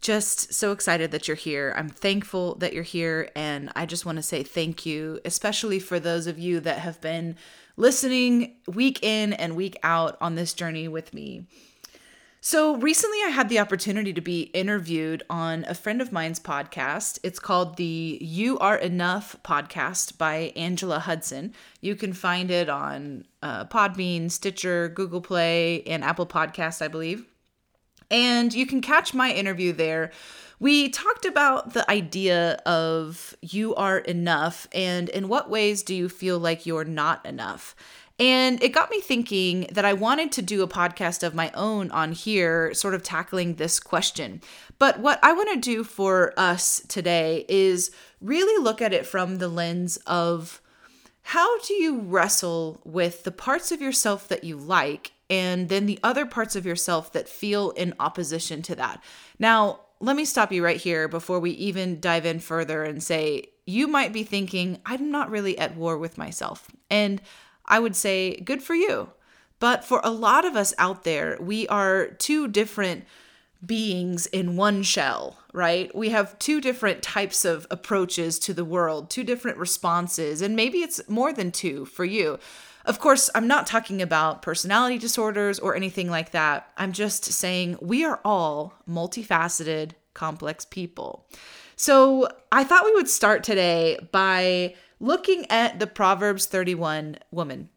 just so excited that you're here. I'm thankful that you're here. And I just want to say thank you, especially for those of you that have been listening week in and week out on this journey with me. So, recently I had the opportunity to be interviewed on a friend of mine's podcast. It's called the You Are Enough podcast by Angela Hudson. You can find it on uh, Podbean, Stitcher, Google Play, and Apple Podcast, I believe. And you can catch my interview there. We talked about the idea of you are enough and in what ways do you feel like you're not enough. And it got me thinking that I wanted to do a podcast of my own on here, sort of tackling this question. But what I want to do for us today is really look at it from the lens of how do you wrestle with the parts of yourself that you like and then the other parts of yourself that feel in opposition to that. Now, let me stop you right here before we even dive in further and say, you might be thinking, I'm not really at war with myself. And I would say, good for you. But for a lot of us out there, we are two different beings in one shell, right? We have two different types of approaches to the world, two different responses, and maybe it's more than two for you. Of course, I'm not talking about personality disorders or anything like that. I'm just saying we are all multifaceted, complex people. So I thought we would start today by looking at the Proverbs 31 woman.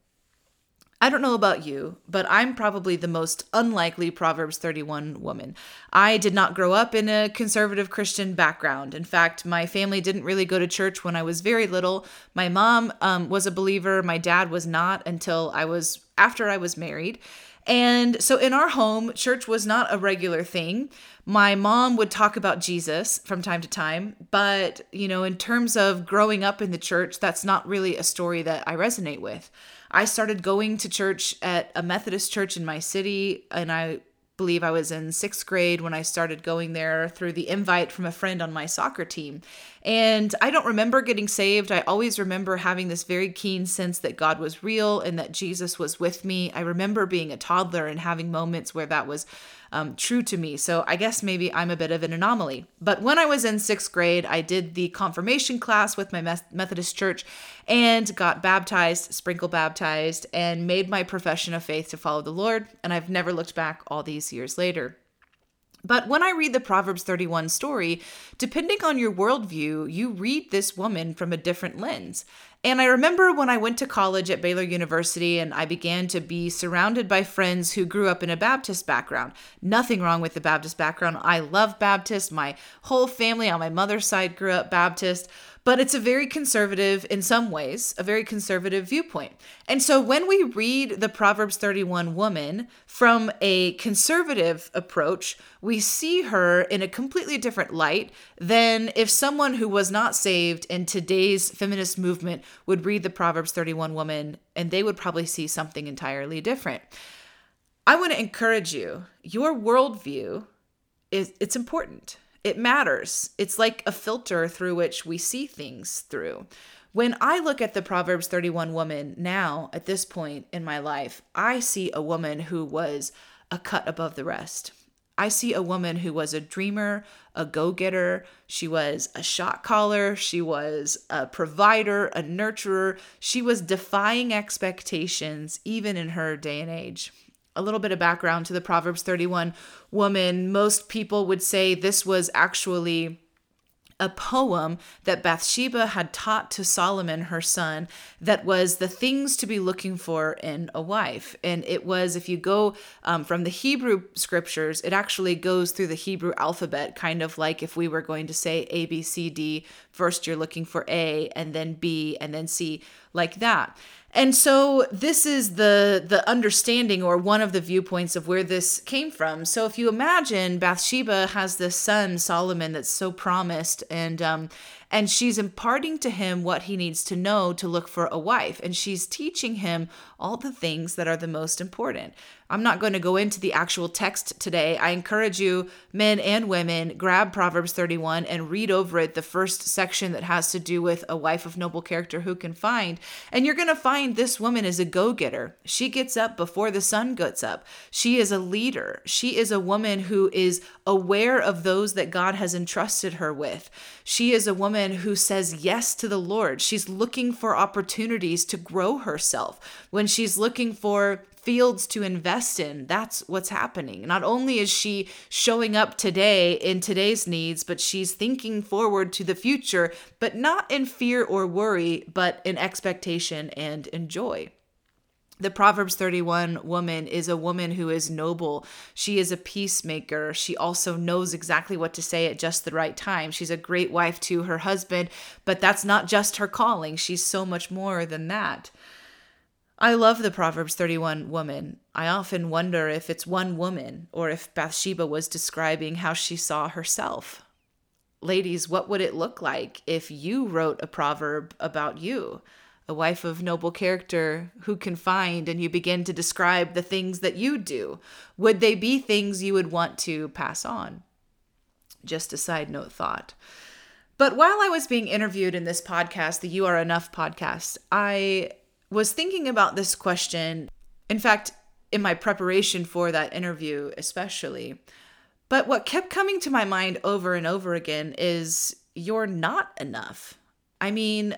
I don't know about you, but I'm probably the most unlikely Proverbs 31 woman. I did not grow up in a conservative Christian background. In fact, my family didn't really go to church when I was very little. My mom um, was a believer, my dad was not until I was after I was married. And so in our home, church was not a regular thing. My mom would talk about Jesus from time to time, but you know, in terms of growing up in the church, that's not really a story that I resonate with. I started going to church at a Methodist church in my city, and I believe I was in sixth grade when I started going there through the invite from a friend on my soccer team. And I don't remember getting saved. I always remember having this very keen sense that God was real and that Jesus was with me. I remember being a toddler and having moments where that was um, true to me. So I guess maybe I'm a bit of an anomaly. But when I was in sixth grade, I did the confirmation class with my Methodist church and got baptized, sprinkle baptized, and made my profession of faith to follow the Lord. And I've never looked back all these years later. But when I read the Proverbs 31 story, depending on your worldview, you read this woman from a different lens. And I remember when I went to college at Baylor University and I began to be surrounded by friends who grew up in a Baptist background. Nothing wrong with the Baptist background. I love Baptist. My whole family on my mother's side grew up Baptist but it's a very conservative, in some ways, a very conservative viewpoint. And so when we read the Proverbs 31 woman from a conservative approach, we see her in a completely different light than if someone who was not saved in today's feminist movement would read the Proverbs 31 woman and they would probably see something entirely different. I want to encourage you, your worldview is it's important it matters. It's like a filter through which we see things through. When I look at the Proverbs 31 woman now, at this point in my life, I see a woman who was a cut above the rest. I see a woman who was a dreamer, a go getter. She was a shot caller. She was a provider, a nurturer. She was defying expectations, even in her day and age a little bit of background to the Proverbs 31 woman. Most people would say this was actually a poem that Bathsheba had taught to Solomon, her son, that was the things to be looking for in a wife. And it was, if you go um, from the Hebrew scriptures, it actually goes through the Hebrew alphabet, kind of like if we were going to say A, B, C, D. First, you're looking for A, and then B, and then C, like that. And so this is the the understanding or one of the viewpoints of where this came from. So if you imagine Bathsheba has this son Solomon that's so promised and um And she's imparting to him what he needs to know to look for a wife. And she's teaching him all the things that are the most important. I'm not going to go into the actual text today. I encourage you, men and women, grab Proverbs 31 and read over it, the first section that has to do with a wife of noble character who can find. And you're going to find this woman is a go getter. She gets up before the sun gets up. She is a leader. She is a woman who is aware of those that God has entrusted her with. She is a woman who says yes to the Lord. She's looking for opportunities to grow herself. When she's looking for fields to invest in. That's what's happening. Not only is she showing up today in today's needs, but she's thinking forward to the future, but not in fear or worry, but in expectation and in joy. The Proverbs 31 woman is a woman who is noble. She is a peacemaker. She also knows exactly what to say at just the right time. She's a great wife to her husband, but that's not just her calling. She's so much more than that. I love the Proverbs 31 woman. I often wonder if it's one woman or if Bathsheba was describing how she saw herself. Ladies, what would it look like if you wrote a proverb about you? A wife of noble character who can find, and you begin to describe the things that you do. Would they be things you would want to pass on? Just a side note thought. But while I was being interviewed in this podcast, the You Are Enough podcast, I was thinking about this question. In fact, in my preparation for that interview, especially. But what kept coming to my mind over and over again is you're not enough. I mean,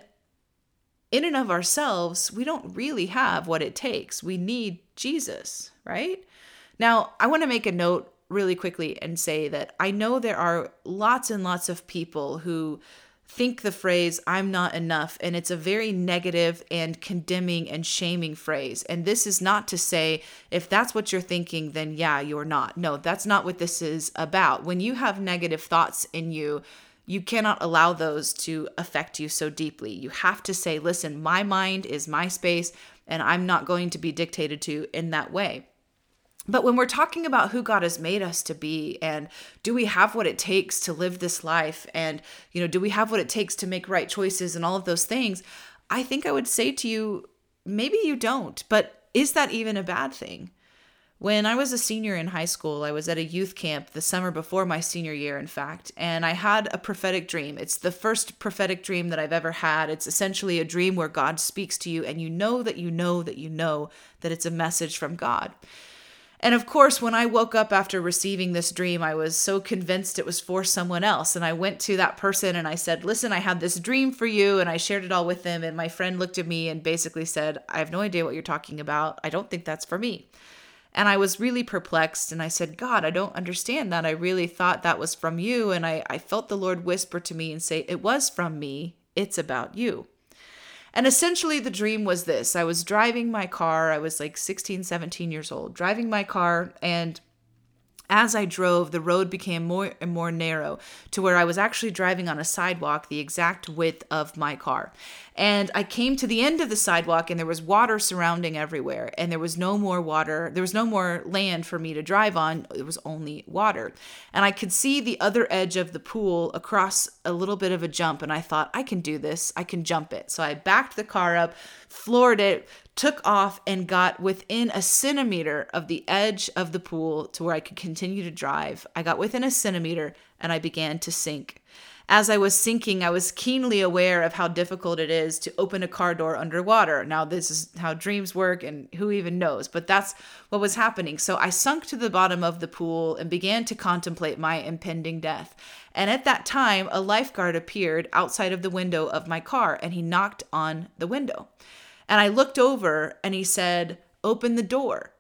in and of ourselves, we don't really have what it takes. We need Jesus, right? Now, I want to make a note really quickly and say that I know there are lots and lots of people who think the phrase I'm not enough, and it's a very negative and condemning and shaming phrase. And this is not to say if that's what you're thinking, then yeah, you're not. No, that's not what this is about. When you have negative thoughts in you, you cannot allow those to affect you so deeply. You have to say, listen, my mind is my space, and I'm not going to be dictated to in that way. But when we're talking about who God has made us to be and do we have what it takes to live this life and you know do we have what it takes to make right choices and all of those things, I think I would say to you maybe you don't, but is that even a bad thing? When I was a senior in high school, I was at a youth camp the summer before my senior year, in fact, and I had a prophetic dream. It's the first prophetic dream that I've ever had. It's essentially a dream where God speaks to you, and you know that you know that you know that it's a message from God. And of course, when I woke up after receiving this dream, I was so convinced it was for someone else. And I went to that person and I said, Listen, I had this dream for you. And I shared it all with them. And my friend looked at me and basically said, I have no idea what you're talking about. I don't think that's for me. And I was really perplexed. And I said, God, I don't understand that. I really thought that was from you. And I, I felt the Lord whisper to me and say, It was from me. It's about you. And essentially, the dream was this I was driving my car. I was like 16, 17 years old, driving my car, and as I drove, the road became more and more narrow to where I was actually driving on a sidewalk the exact width of my car. And I came to the end of the sidewalk and there was water surrounding everywhere. And there was no more water. There was no more land for me to drive on. It was only water. And I could see the other edge of the pool across a little bit of a jump. And I thought, I can do this. I can jump it. So I backed the car up, floored it, took off, and got within a centimeter of the edge of the pool to where I could continue to drive. I got within a centimeter and I began to sink. As I was sinking, I was keenly aware of how difficult it is to open a car door underwater. Now, this is how dreams work, and who even knows? But that's what was happening. So I sunk to the bottom of the pool and began to contemplate my impending death. And at that time, a lifeguard appeared outside of the window of my car and he knocked on the window. And I looked over and he said, Open the door.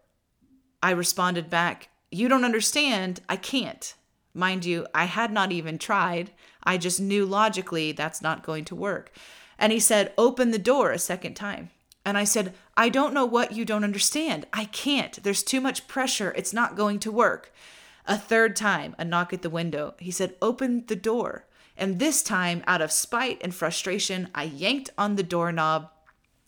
I responded back, You don't understand. I can't. Mind you, I had not even tried. I just knew logically that's not going to work. And he said, Open the door a second time. And I said, I don't know what you don't understand. I can't. There's too much pressure. It's not going to work. A third time, a knock at the window. He said, Open the door. And this time, out of spite and frustration, I yanked on the doorknob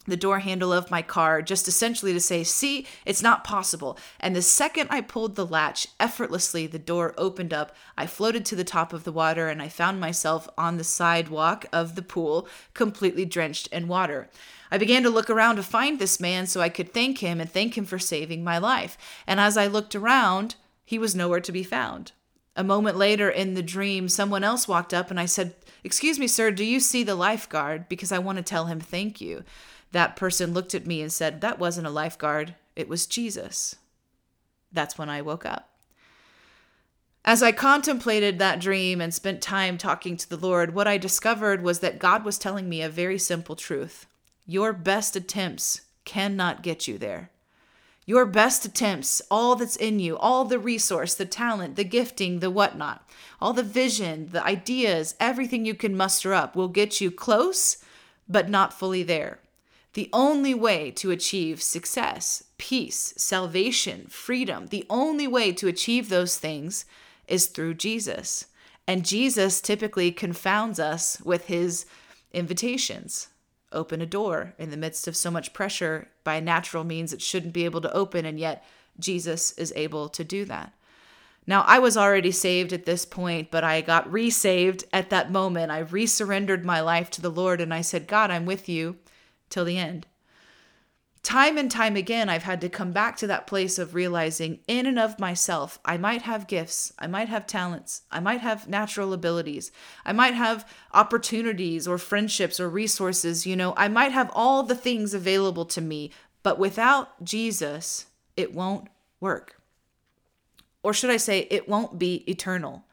the door handle of my car, just essentially to say, see, it's not possible. And the second I pulled the latch, effortlessly the door opened up. I floated to the top of the water and I found myself on the sidewalk of the pool, completely drenched in water. I began to look around to find this man so I could thank him and thank him for saving my life. And as I looked around, he was nowhere to be found. A moment later in the dream, someone else walked up and I said, Excuse me, sir, do you see the lifeguard? Because I want to tell him thank you. That person looked at me and said, That wasn't a lifeguard, it was Jesus. That's when I woke up. As I contemplated that dream and spent time talking to the Lord, what I discovered was that God was telling me a very simple truth. Your best attempts cannot get you there. Your best attempts, all that's in you, all the resource, the talent, the gifting, the whatnot, all the vision, the ideas, everything you can muster up will get you close, but not fully there. The only way to achieve success, peace, salvation, freedom, the only way to achieve those things is through Jesus. And Jesus typically confounds us with his invitations open a door in the midst of so much pressure by natural means it shouldn't be able to open, and yet Jesus is able to do that. Now, I was already saved at this point, but I got resaved at that moment. I resurrendered my life to the Lord and I said, God, I'm with you till the end time and time again, I've had to come back to that place of realizing in and of myself, I might have gifts, I might have talents, I might have natural abilities, I might have opportunities or friendships or resources, you know, I might have all the things available to me, but without Jesus, it won't work. Or should I say, it won't be eternal.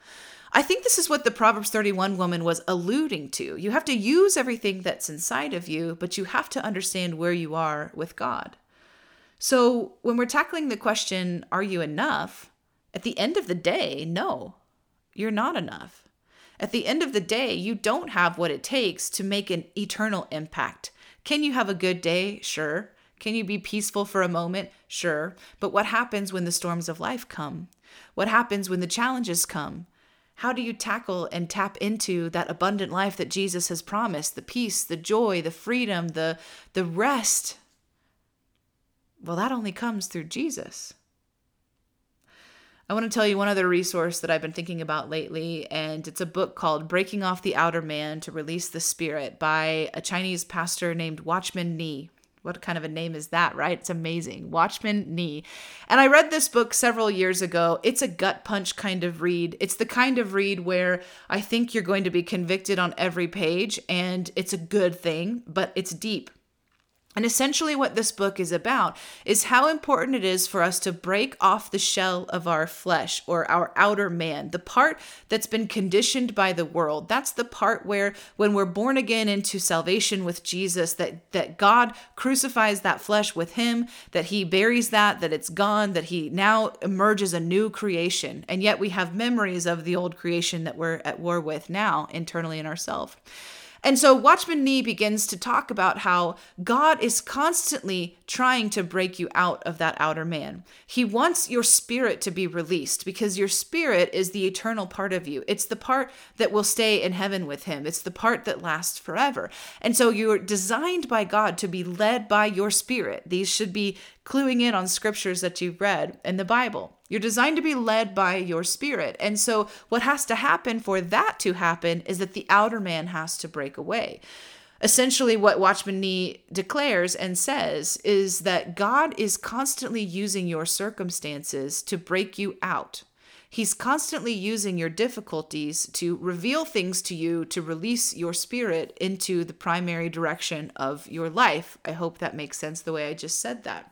I think this is what the Proverbs 31 woman was alluding to. You have to use everything that's inside of you, but you have to understand where you are with God. So when we're tackling the question, are you enough? At the end of the day, no, you're not enough. At the end of the day, you don't have what it takes to make an eternal impact. Can you have a good day? Sure. Can you be peaceful for a moment? Sure. But what happens when the storms of life come? What happens when the challenges come? How do you tackle and tap into that abundant life that Jesus has promised? The peace, the joy, the freedom, the the rest. Well, that only comes through Jesus. I want to tell you one other resource that I've been thinking about lately, and it's a book called Breaking Off the Outer Man to Release the Spirit by a Chinese pastor named Watchman Nee. What kind of a name is that, right? It's amazing. Watchman Nee. And I read this book several years ago. It's a gut punch kind of read. It's the kind of read where I think you're going to be convicted on every page, and it's a good thing, but it's deep. And essentially, what this book is about is how important it is for us to break off the shell of our flesh or our outer man, the part that's been conditioned by the world. That's the part where, when we're born again into salvation with Jesus, that, that God crucifies that flesh with Him, that He buries that, that it's gone, that He now emerges a new creation. And yet, we have memories of the old creation that we're at war with now internally in ourselves. And so Watchman Nee begins to talk about how God is constantly trying to break you out of that outer man. He wants your spirit to be released because your spirit is the eternal part of you. It's the part that will stay in heaven with him. It's the part that lasts forever. And so you're designed by God to be led by your spirit. These should be cluing in on scriptures that you've read in the Bible. You're designed to be led by your spirit. And so, what has to happen for that to happen is that the outer man has to break away. Essentially, what Watchman Nee declares and says is that God is constantly using your circumstances to break you out. He's constantly using your difficulties to reveal things to you to release your spirit into the primary direction of your life. I hope that makes sense the way I just said that.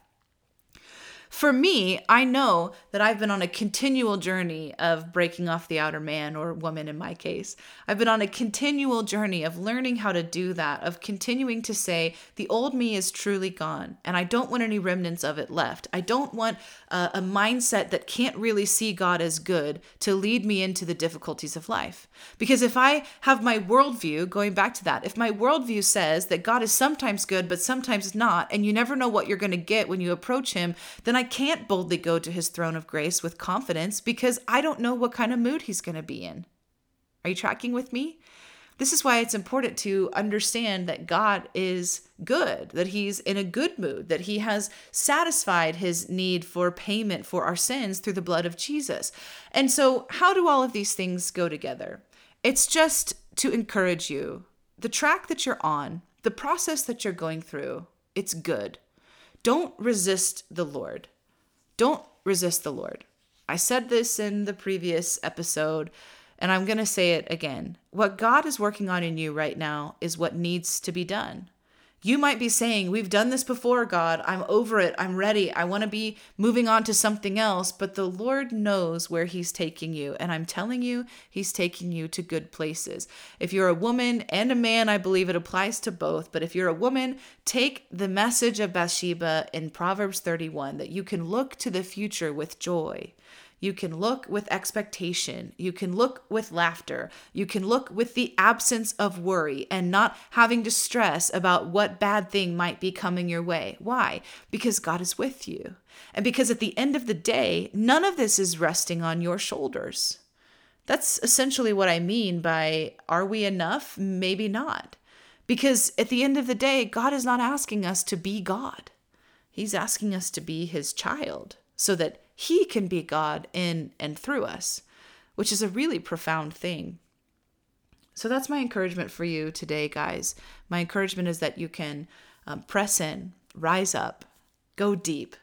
For me, I know that I've been on a continual journey of breaking off the outer man or woman in my case. I've been on a continual journey of learning how to do that, of continuing to say, the old me is truly gone, and I don't want any remnants of it left. I don't want a, a mindset that can't really see God as good to lead me into the difficulties of life. Because if I have my worldview, going back to that, if my worldview says that God is sometimes good, but sometimes not, and you never know what you're going to get when you approach Him, then I can't boldly go to His throne of grace with confidence because I don't know what kind of mood He's going to be in. Are you tracking with me? This is why it's important to understand that God is good, that He's in a good mood, that He has satisfied His need for payment for our sins through the blood of Jesus. And so, how do all of these things go together? It's just to encourage you. The track that you're on, the process that you're going through, it's good. Don't resist the Lord. Don't resist the Lord. I said this in the previous episode and I'm going to say it again. What God is working on in you right now is what needs to be done. You might be saying, We've done this before, God. I'm over it. I'm ready. I want to be moving on to something else. But the Lord knows where He's taking you. And I'm telling you, He's taking you to good places. If you're a woman and a man, I believe it applies to both. But if you're a woman, take the message of Bathsheba in Proverbs 31 that you can look to the future with joy. You can look with expectation. You can look with laughter. You can look with the absence of worry and not having to stress about what bad thing might be coming your way. Why? Because God is with you. And because at the end of the day, none of this is resting on your shoulders. That's essentially what I mean by are we enough? Maybe not. Because at the end of the day, God is not asking us to be God. He's asking us to be his child so that he can be God in and through us, which is a really profound thing. So that's my encouragement for you today, guys. My encouragement is that you can um, press in, rise up, go deep,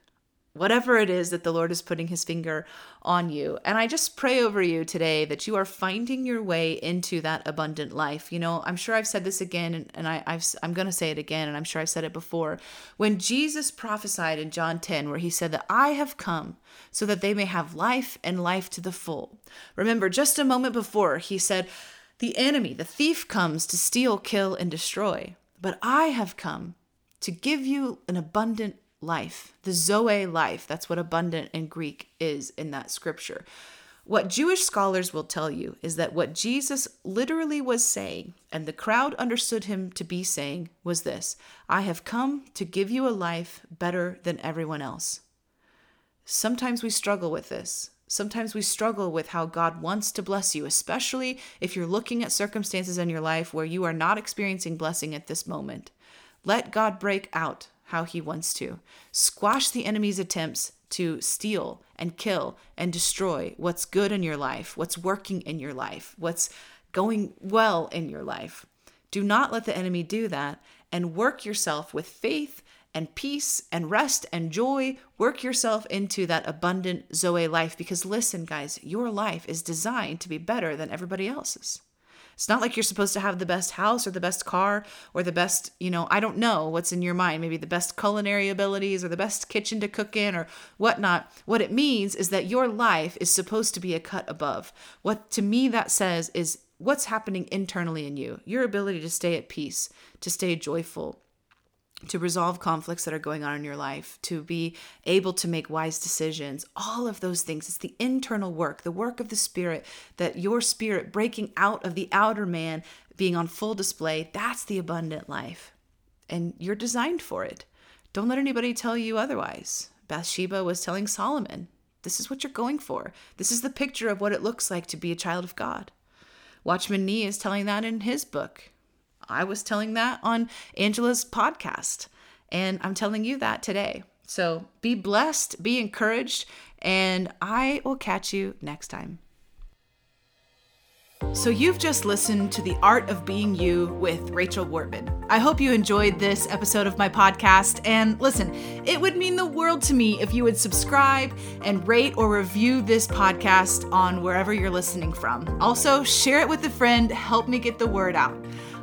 whatever it is that the Lord is putting his finger on you. And I just pray over you today that you are finding your way into that abundant life. You know, I'm sure I've said this again, and, and I, I've, I'm going to say it again, and I'm sure I've said it before. When Jesus prophesied in John 10, where he said that I have come so that they may have life and life to the full. Remember, just a moment before, he said, The enemy, the thief, comes to steal, kill, and destroy. But I have come to give you an abundant life, the Zoe life. That's what abundant in Greek is in that scripture. What Jewish scholars will tell you is that what Jesus literally was saying, and the crowd understood him to be saying, was this I have come to give you a life better than everyone else. Sometimes we struggle with this. Sometimes we struggle with how God wants to bless you, especially if you're looking at circumstances in your life where you are not experiencing blessing at this moment. Let God break out how he wants to. Squash the enemy's attempts to steal and kill and destroy what's good in your life, what's working in your life, what's going well in your life. Do not let the enemy do that and work yourself with faith and peace and rest and joy. Work yourself into that abundant Zoe life because listen, guys, your life is designed to be better than everybody else's. It's not like you're supposed to have the best house or the best car or the best, you know, I don't know what's in your mind, maybe the best culinary abilities or the best kitchen to cook in or whatnot. What it means is that your life is supposed to be a cut above. What to me that says is what's happening internally in you, your ability to stay at peace, to stay joyful, to resolve conflicts that are going on in your life, to be able to make wise decisions, all of those things. It's the internal work, the work of the Spirit, that your spirit breaking out of the outer man, being on full display. That's the abundant life. And you're designed for it. Don't let anybody tell you otherwise. Bathsheba was telling Solomon, This is what you're going for. This is the picture of what it looks like to be a child of God. Watchman Nee is telling that in his book. I was telling that on Angela's podcast, and I'm telling you that today. So be blessed, be encouraged, and I will catch you next time. So, you've just listened to The Art of Being You with Rachel Wortman. I hope you enjoyed this episode of my podcast. And listen, it would mean the world to me if you would subscribe and rate or review this podcast on wherever you're listening from. Also, share it with a friend, help me get the word out.